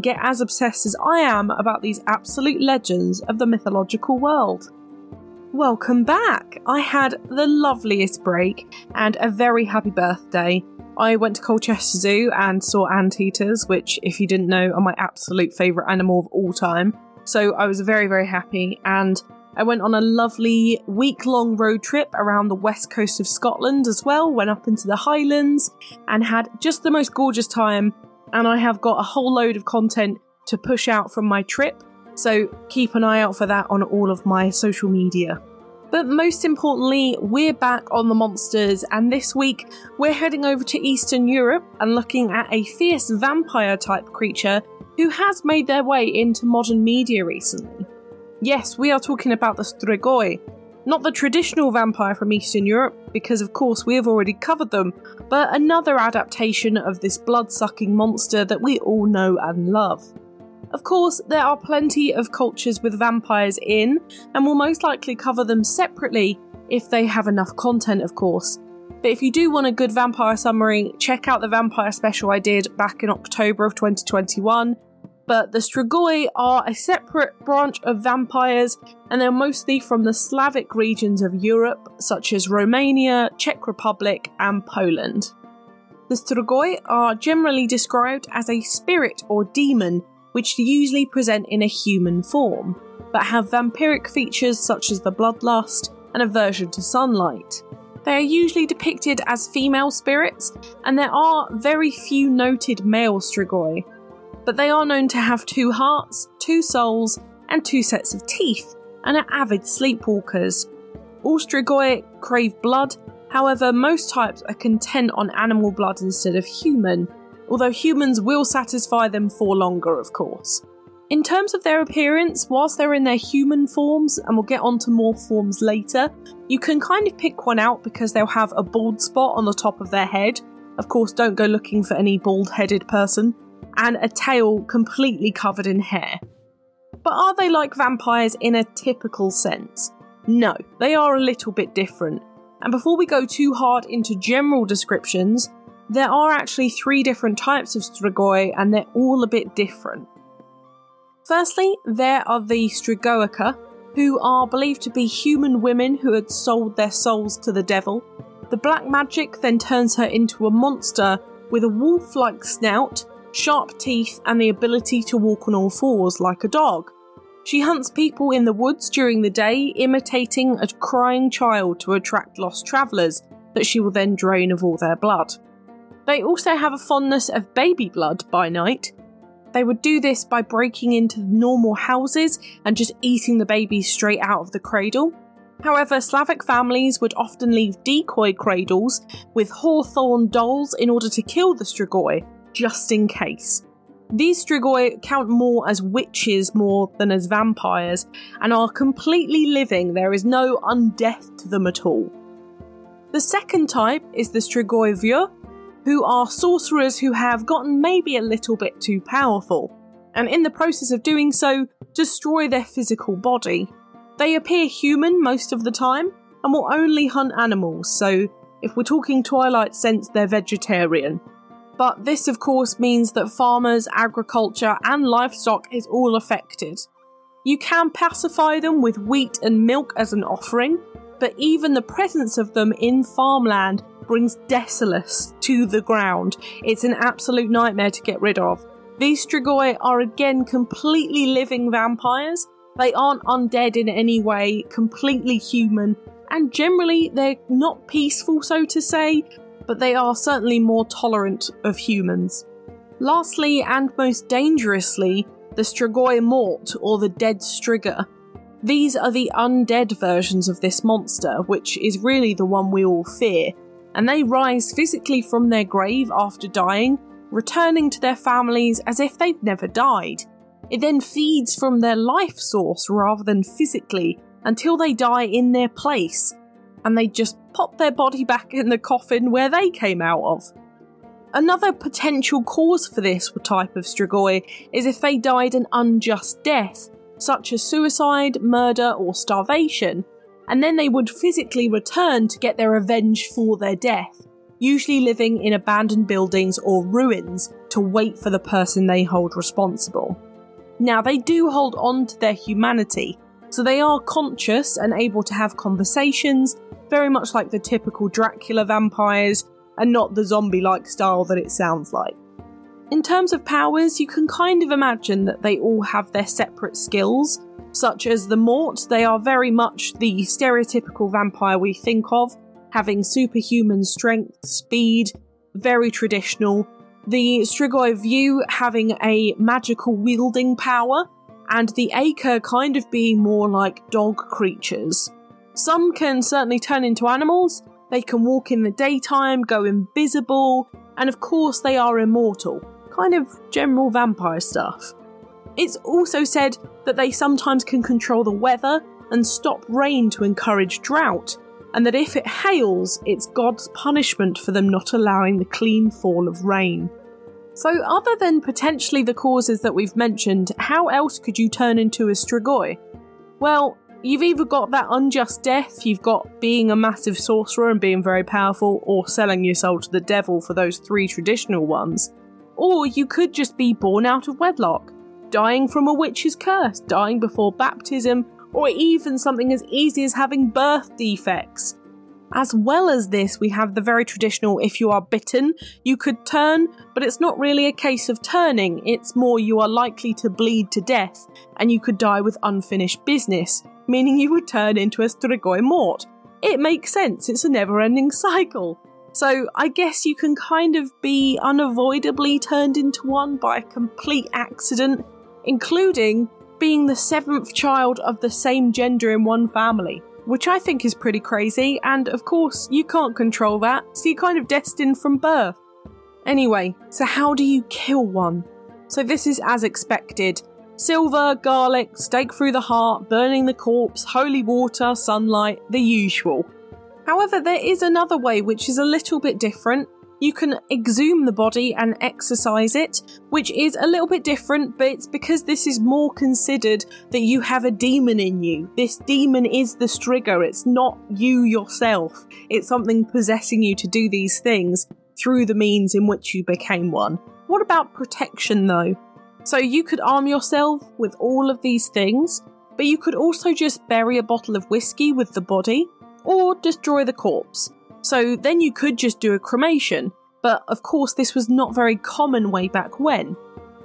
get as obsessed as I am about these absolute legends of the mythological world. Welcome back! I had the loveliest break and a very happy birthday. I went to Colchester Zoo and saw anteaters, which, if you didn't know, are my absolute favourite animal of all time. So I was very, very happy. And I went on a lovely week long road trip around the west coast of Scotland as well, went up into the Highlands and had just the most gorgeous time and I have got a whole load of content to push out from my trip, so keep an eye out for that on all of my social media. But most importantly, we're back on the monsters, and this week we're heading over to Eastern Europe and looking at a fierce vampire type creature who has made their way into modern media recently. Yes, we are talking about the Strigoi, not the traditional vampire from Eastern Europe, because of course we have already covered them, but another adaptation of this blood sucking monster that we all know and love. Of course, there are plenty of cultures with vampires in, and we'll most likely cover them separately if they have enough content, of course. But if you do want a good vampire summary, check out the vampire special I did back in October of 2021 but the Strigoi are a separate branch of vampires and they're mostly from the Slavic regions of Europe, such as Romania, Czech Republic, and Poland. The Strigoi are generally described as a spirit or demon, which usually present in a human form, but have vampiric features such as the bloodlust and aversion to sunlight. They are usually depicted as female spirits, and there are very few noted male Strigoi, but they are known to have two hearts, two souls, and two sets of teeth, and are avid sleepwalkers. All Strigoi crave blood, however, most types are content on animal blood instead of human, although humans will satisfy them for longer, of course. In terms of their appearance, whilst they're in their human forms, and we'll get onto more forms later, you can kind of pick one out because they'll have a bald spot on the top of their head. Of course, don't go looking for any bald headed person and a tail completely covered in hair. But are they like vampires in a typical sense? No, they are a little bit different. And before we go too hard into general descriptions, there are actually three different types of strigoi and they're all a bit different. Firstly, there are the Strigoica, who are believed to be human women who had sold their souls to the devil. The black magic then turns her into a monster with a wolf like snout sharp teeth, and the ability to walk on all fours like a dog. She hunts people in the woods during the day, imitating a crying child to attract lost travellers that she will then drain of all their blood. They also have a fondness of baby blood by night. They would do this by breaking into normal houses and just eating the babies straight out of the cradle. However, Slavic families would often leave decoy cradles with hawthorn dolls in order to kill the strigoi, just in case. These Strigoi count more as witches more than as vampires and are completely living, there is no undeath to them at all. The second type is the Strigoi Viu, who are sorcerers who have gotten maybe a little bit too powerful, and in the process of doing so, destroy their physical body. They appear human most of the time and will only hunt animals, so if we're talking Twilight sense, they're vegetarian. But this, of course, means that farmers, agriculture, and livestock is all affected. You can pacify them with wheat and milk as an offering, but even the presence of them in farmland brings Desolace to the ground. It's an absolute nightmare to get rid of. These Strigoi are again completely living vampires. They aren't undead in any way, completely human, and generally they're not peaceful, so to say, but they are certainly more tolerant of humans. Lastly, and most dangerously, the Strigoi Mort, or the Dead Striga. These are the undead versions of this monster, which is really the one we all fear, and they rise physically from their grave after dying, returning to their families as if they've never died. It then feeds from their life source rather than physically until they die in their place, and they just pop their body back in the coffin where they came out of. Another potential cause for this type of strigoi is if they died an unjust death, such as suicide, murder, or starvation, and then they would physically return to get their revenge for their death, usually living in abandoned buildings or ruins to wait for the person they hold responsible. Now, they do hold on to their humanity, so they are conscious and able to have conversations, very much like the typical Dracula vampires, and not the zombie like style that it sounds like. In terms of powers, you can kind of imagine that they all have their separate skills, such as the Mort, they are very much the stereotypical vampire we think of, having superhuman strength, speed, very traditional. The Strigoi Viu having a magical wielding power, and the Acre kind of being more like dog creatures. Some can certainly turn into animals, they can walk in the daytime, go invisible, and of course they are immortal. Kind of general vampire stuff. It's also said that they sometimes can control the weather and stop rain to encourage drought, and that if it hails, it's God's punishment for them not allowing the clean fall of rain. So, other than potentially the causes that we've mentioned, how else could you turn into a Strigoi? Well, you've either got that unjust death, you've got being a massive sorcerer and being very powerful, or selling your soul to the devil for those three traditional ones. Or you could just be born out of wedlock dying from a witch's curse, dying before baptism, or even something as easy as having birth defects. As well as this, we have the very traditional if you are bitten, you could turn, but it's not really a case of turning, it's more you are likely to bleed to death, and you could die with unfinished business, meaning you would turn into a Strigoi Mort. It makes sense, it's a never ending cycle. So I guess you can kind of be unavoidably turned into one by a complete accident including being the seventh child of the same gender in one family, which I think is pretty crazy, and of course, you can't control that, so you're kind of destined from birth. Anyway, so how do you kill one? So this is as expected silver, garlic, stake through the heart, burning the corpse, holy water, sunlight, the usual. However, there is another way which is a little bit different, you can exhume the body and exorcise it, which is a little bit different, but it's because this is more considered that you have a demon in you. This demon is the Striga, it's not you yourself. It's something possessing you to do these things through the means in which you became one. What about protection though? So you could arm yourself with all of these things, but you could also just bury a bottle of whiskey with the body, or destroy the corpse. So then you could just do a cremation, but of course, this was not very common way back when.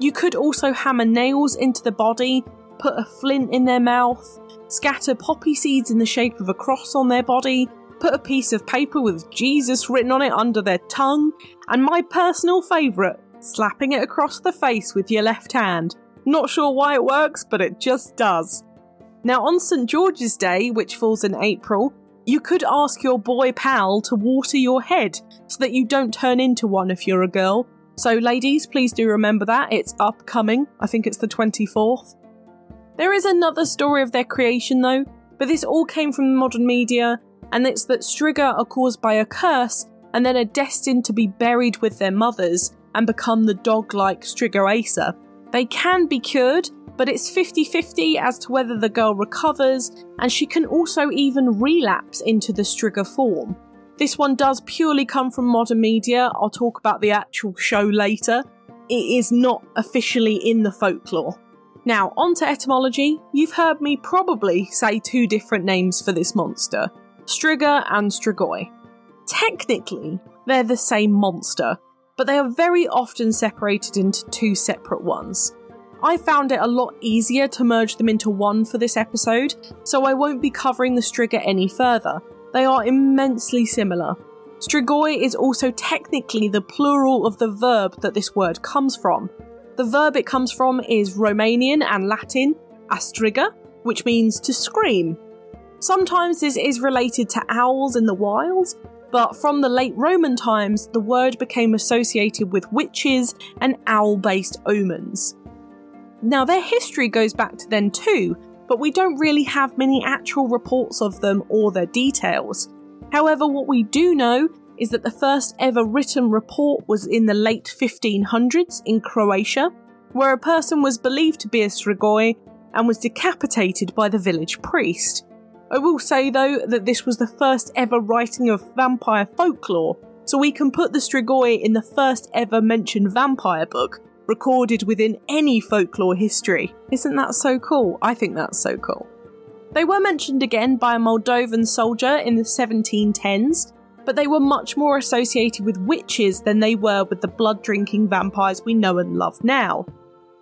You could also hammer nails into the body, put a flint in their mouth, scatter poppy seeds in the shape of a cross on their body, put a piece of paper with Jesus written on it under their tongue, and my personal favourite, slapping it across the face with your left hand. Not sure why it works, but it just does. Now, on St. George's Day, which falls in April, you could ask your boy pal to water your head so that you don't turn into one if you're a girl. So, ladies, please do remember that. It's upcoming. I think it's the 24th. There is another story of their creation, though, but this all came from modern media, and it's that Striga are caused by a curse and then are destined to be buried with their mothers and become the dog like Striga Acer. They can be cured, but it's 50 50 as to whether the girl recovers, and she can also even relapse into the Striga form. This one does purely come from modern media. I'll talk about the actual show later. It is not officially in the folklore. Now, on to etymology. You've heard me probably say two different names for this monster Striga and Strigoi. Technically, they're the same monster, but they are very often separated into two separate ones. I found it a lot easier to merge them into one for this episode, so I won't be covering the Striga any further. They are immensely similar. Strigoi is also technically the plural of the verb that this word comes from. The verb it comes from is Romanian and Latin, astriga, which means to scream. Sometimes this is related to owls in the wild, but from the late Roman times, the word became associated with witches and owl based omens. Now, their history goes back to then too, but we don't really have many actual reports of them or their details. However, what we do know is that the first ever written report was in the late 1500s in Croatia, where a person was believed to be a Strigoi and was decapitated by the village priest. I will say though that this was the first ever writing of vampire folklore, so we can put the Strigoi in the first ever mentioned vampire book, recorded within any folklore history. Isn't that so cool? I think that's so cool. They were mentioned again by a Moldovan soldier in the 1710s, but they were much more associated with witches than they were with the blood drinking vampires we know and love now.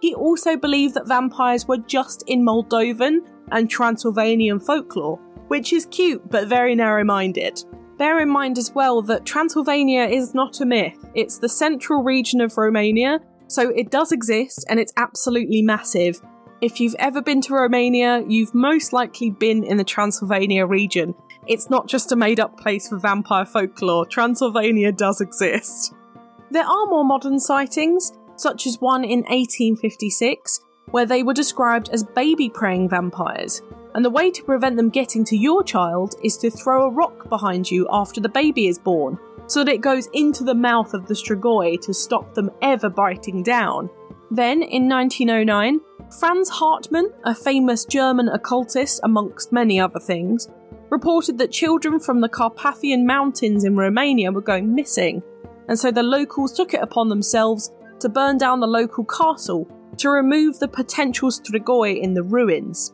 He also believed that vampires were just in Moldovan and Transylvanian folklore, which is cute but very narrow minded. Bear in mind as well that Transylvania is not a myth, it's the central region of Romania, so it does exist and it's absolutely massive. If you've ever been to Romania, you've most likely been in the Transylvania region. It's not just a made up place for vampire folklore, Transylvania does exist. There are more modern sightings, such as one in 1856, where they were described as baby preying vampires, and the way to prevent them getting to your child is to throw a rock behind you after the baby is born, so that it goes into the mouth of the strigoi to stop them ever biting down. Then, in 1909, Franz Hartmann, a famous German occultist amongst many other things, reported that children from the Carpathian Mountains in Romania were going missing, and so the locals took it upon themselves to burn down the local castle to remove the potential strigoi in the ruins.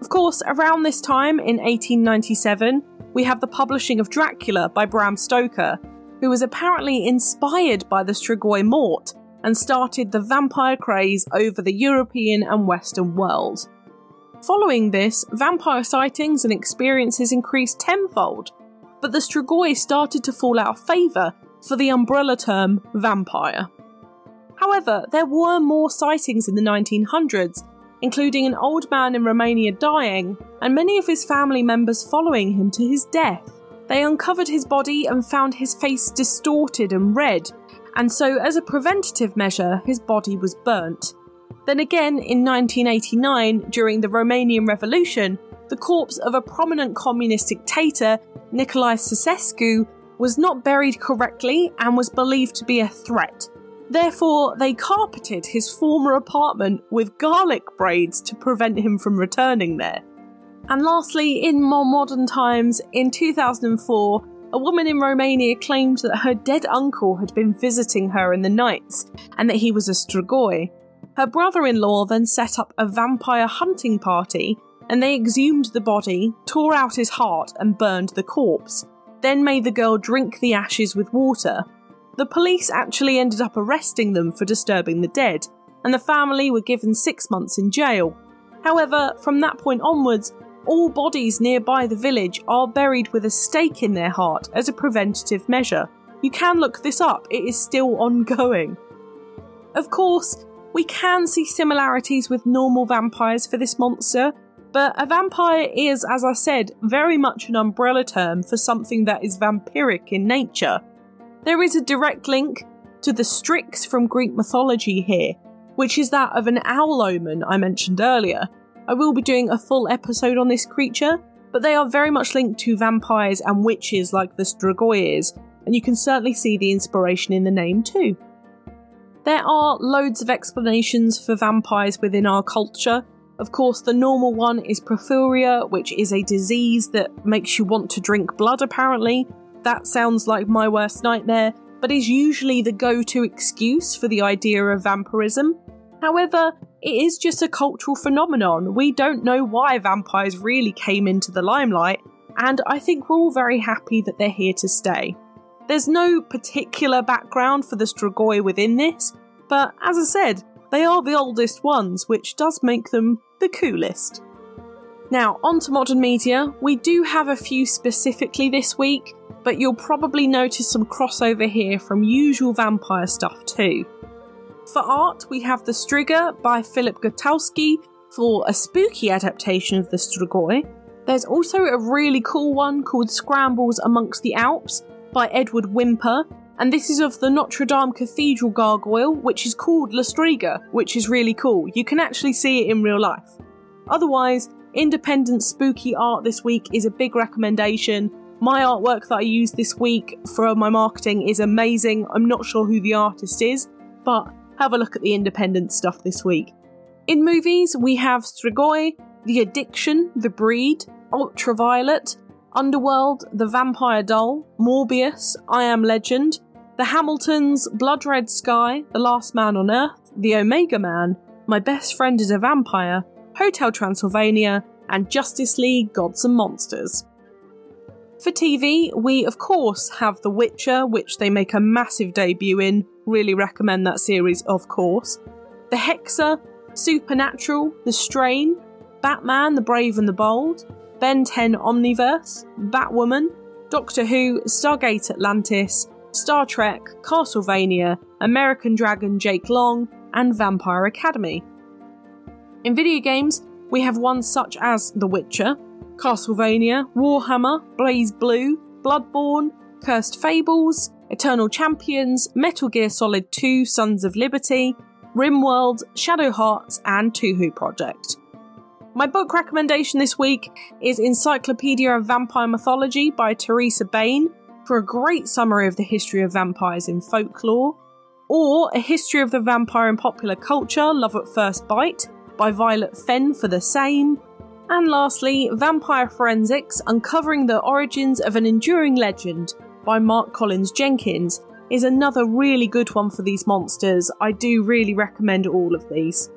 Of course, around this time in 1897, we have the publishing of Dracula by Bram Stoker, who was apparently inspired by the strigoi mort and started the vampire craze over the European and Western world. Following this, vampire sightings and experiences increased tenfold, but the strigoi started to fall out of favour for the umbrella term vampire. However, there were more sightings in the 1900s, including an old man in Romania dying, and many of his family members following him to his death. They uncovered his body and found his face distorted and red, and so, as a preventative measure, his body was burnt. Then again, in 1989, during the Romanian Revolution, the corpse of a prominent communist dictator, Nicolae Ceausescu, was not buried correctly and was believed to be a threat. Therefore, they carpeted his former apartment with garlic braids to prevent him from returning there. And lastly, in more modern times, in 2004, a woman in Romania claimed that her dead uncle had been visiting her in the nights and that he was a strigoi. Her brother in law then set up a vampire hunting party and they exhumed the body, tore out his heart, and burned the corpse, then made the girl drink the ashes with water the police actually ended up arresting them for disturbing the dead, and the family were given six months in jail. However, from that point onwards, all bodies nearby the village are buried with a stake in their heart as a preventative measure. You can look this up, it is still ongoing. Of course, we can see similarities with normal vampires for this monster, but a vampire is, as I said, very much an umbrella term for something that is vampiric in nature. There is a direct link to the Strix from Greek mythology here, which is that of an owl omen I mentioned earlier. I will be doing a full episode on this creature, but they are very much linked to vampires and witches like the Strigoi and you can certainly see the inspiration in the name too. There are loads of explanations for vampires within our culture. Of course, the normal one is porphyria, which is a disease that makes you want to drink blood, apparently, that sounds like my worst nightmare, but is usually the go to excuse for the idea of vampirism. However, it is just a cultural phenomenon. We don't know why vampires really came into the limelight, and I think we're all very happy that they're here to stay. There's no particular background for the Strigoi within this, but as I said, they are the oldest ones, which does make them the coolest. Now, on to modern media. We do have a few specifically this week, but you'll probably notice some crossover here from usual vampire stuff too. For art, we have The Striga by Philip Gutowski for a spooky adaptation of the Strigoi. There's also a really cool one called Scrambles Amongst the Alps by Edward Whymper, and this is of the Notre Dame Cathedral gargoyle, which is called La Striga, which is really cool. You can actually see it in real life. Otherwise, independent spooky art this week is a big recommendation. My artwork that I used this week for my marketing is amazing. I'm not sure who the artist is, but have a look at the independent stuff this week. In movies, we have Strigoi, The Addiction, The Breed, Ultraviolet, Underworld, The Vampire Doll, Morbius, I Am Legend, The Hamiltons, Blood Red Sky, The Last Man on Earth, The Omega Man, My Best Friend is a Vampire, Hotel Transylvania, and Justice League Gods and Monsters. For TV, we of course have The Witcher, which they make a massive debut in. Really recommend that series, of course. The Hexer, Supernatural, The Strain, Batman, The Brave and the Bold, Ben 10 Omniverse, Batwoman, Doctor Who, Stargate Atlantis, Star Trek, Castlevania, American Dragon Jake Long, and Vampire Academy. In video games, we have ones such as The Witcher, Castlevania, Warhammer, BlazBlue, Bloodborne, Cursed Fables, Eternal Champions, Metal Gear Solid 2 Sons of Liberty, RimWorld, Shadow Hearts, and Touhou Project. My book recommendation this week is Encyclopedia of Vampire Mythology by Theresa Bane for a great summary of the history of vampires in folklore, or A History of the Vampire in Popular Culture Love at First Bite by Violet Fenn for the same, and lastly, Vampire Forensics Uncovering the Origins of an Enduring Legend by Mark Collins Jenkins is another really good one for these monsters. I do really recommend all of these.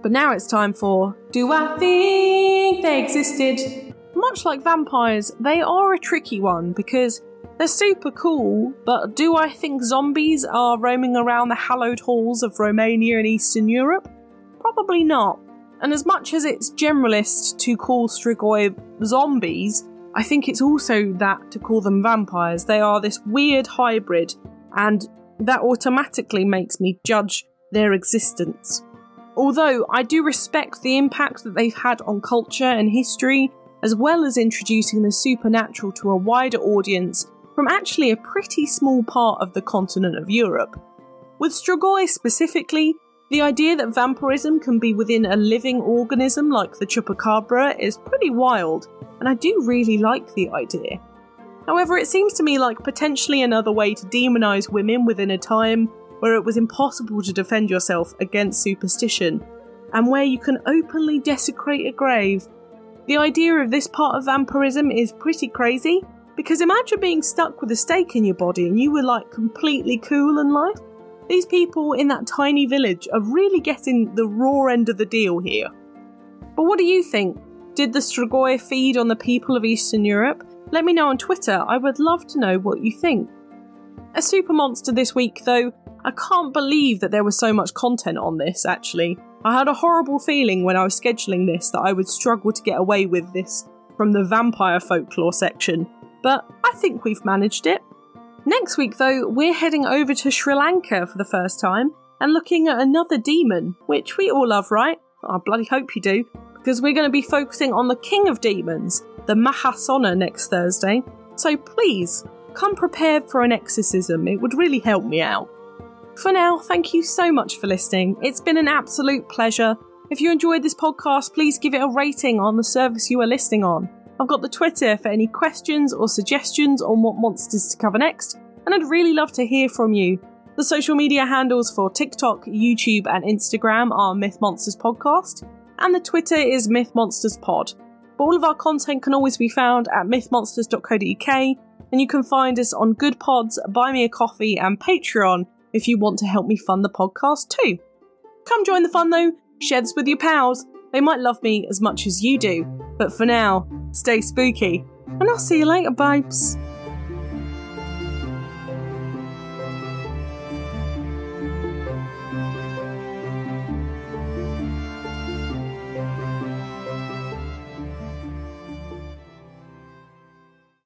But now it's time for Do I Think They Existed? Much like vampires, they are a tricky one because they're super cool, but do I think zombies are roaming around the hallowed halls of Romania and Eastern Europe? Probably not. And as much as it's generalist to call Strigoi zombies, I think it's also that to call them vampires. They are this weird hybrid, and that automatically makes me judge their existence. Although I do respect the impact that they've had on culture and history, as well as introducing the supernatural to a wider audience from actually a pretty small part of the continent of Europe. With Strigoi specifically, the idea that vampirism can be within a living organism like the chupacabra is pretty wild, and I do really like the idea. However, it seems to me like potentially another way to demonise women within a time where it was impossible to defend yourself against superstition, and where you can openly desecrate a grave. The idea of this part of vampirism is pretty crazy, because imagine being stuck with a stake in your body and you were like completely cool in life. These people in that tiny village are really getting the raw end of the deal here. But what do you think? Did the Strigoi feed on the people of Eastern Europe? Let me know on Twitter, I would love to know what you think. A super monster this week, though, I can't believe that there was so much content on this, actually. I had a horrible feeling when I was scheduling this that I would struggle to get away with this from the vampire folklore section, but I think we've managed it. Next week, though, we're heading over to Sri Lanka for the first time and looking at another demon, which we all love, right? I bloody hope you do, because we're going to be focusing on the king of demons, the Mahasona, next Thursday. So please, come prepared for an exorcism, it would really help me out. For now, thank you so much for listening. It's been an absolute pleasure. If you enjoyed this podcast, please give it a rating on the service you are listening on. I've got the Twitter for any questions or suggestions on what monsters to cover next, and I'd really love to hear from you. The social media handles for TikTok, YouTube, and Instagram are Myth Monsters Podcast, and the Twitter is Myth Monsters Pod. But all of our content can always be found at mythmonsters.co.uk, and you can find us on Goodpods, Buy Me a Coffee, and Patreon if you want to help me fund the podcast too. Come join the fun though, share this with your pals. They might love me as much as you do. But for now, stay spooky, and I'll see you later, babes.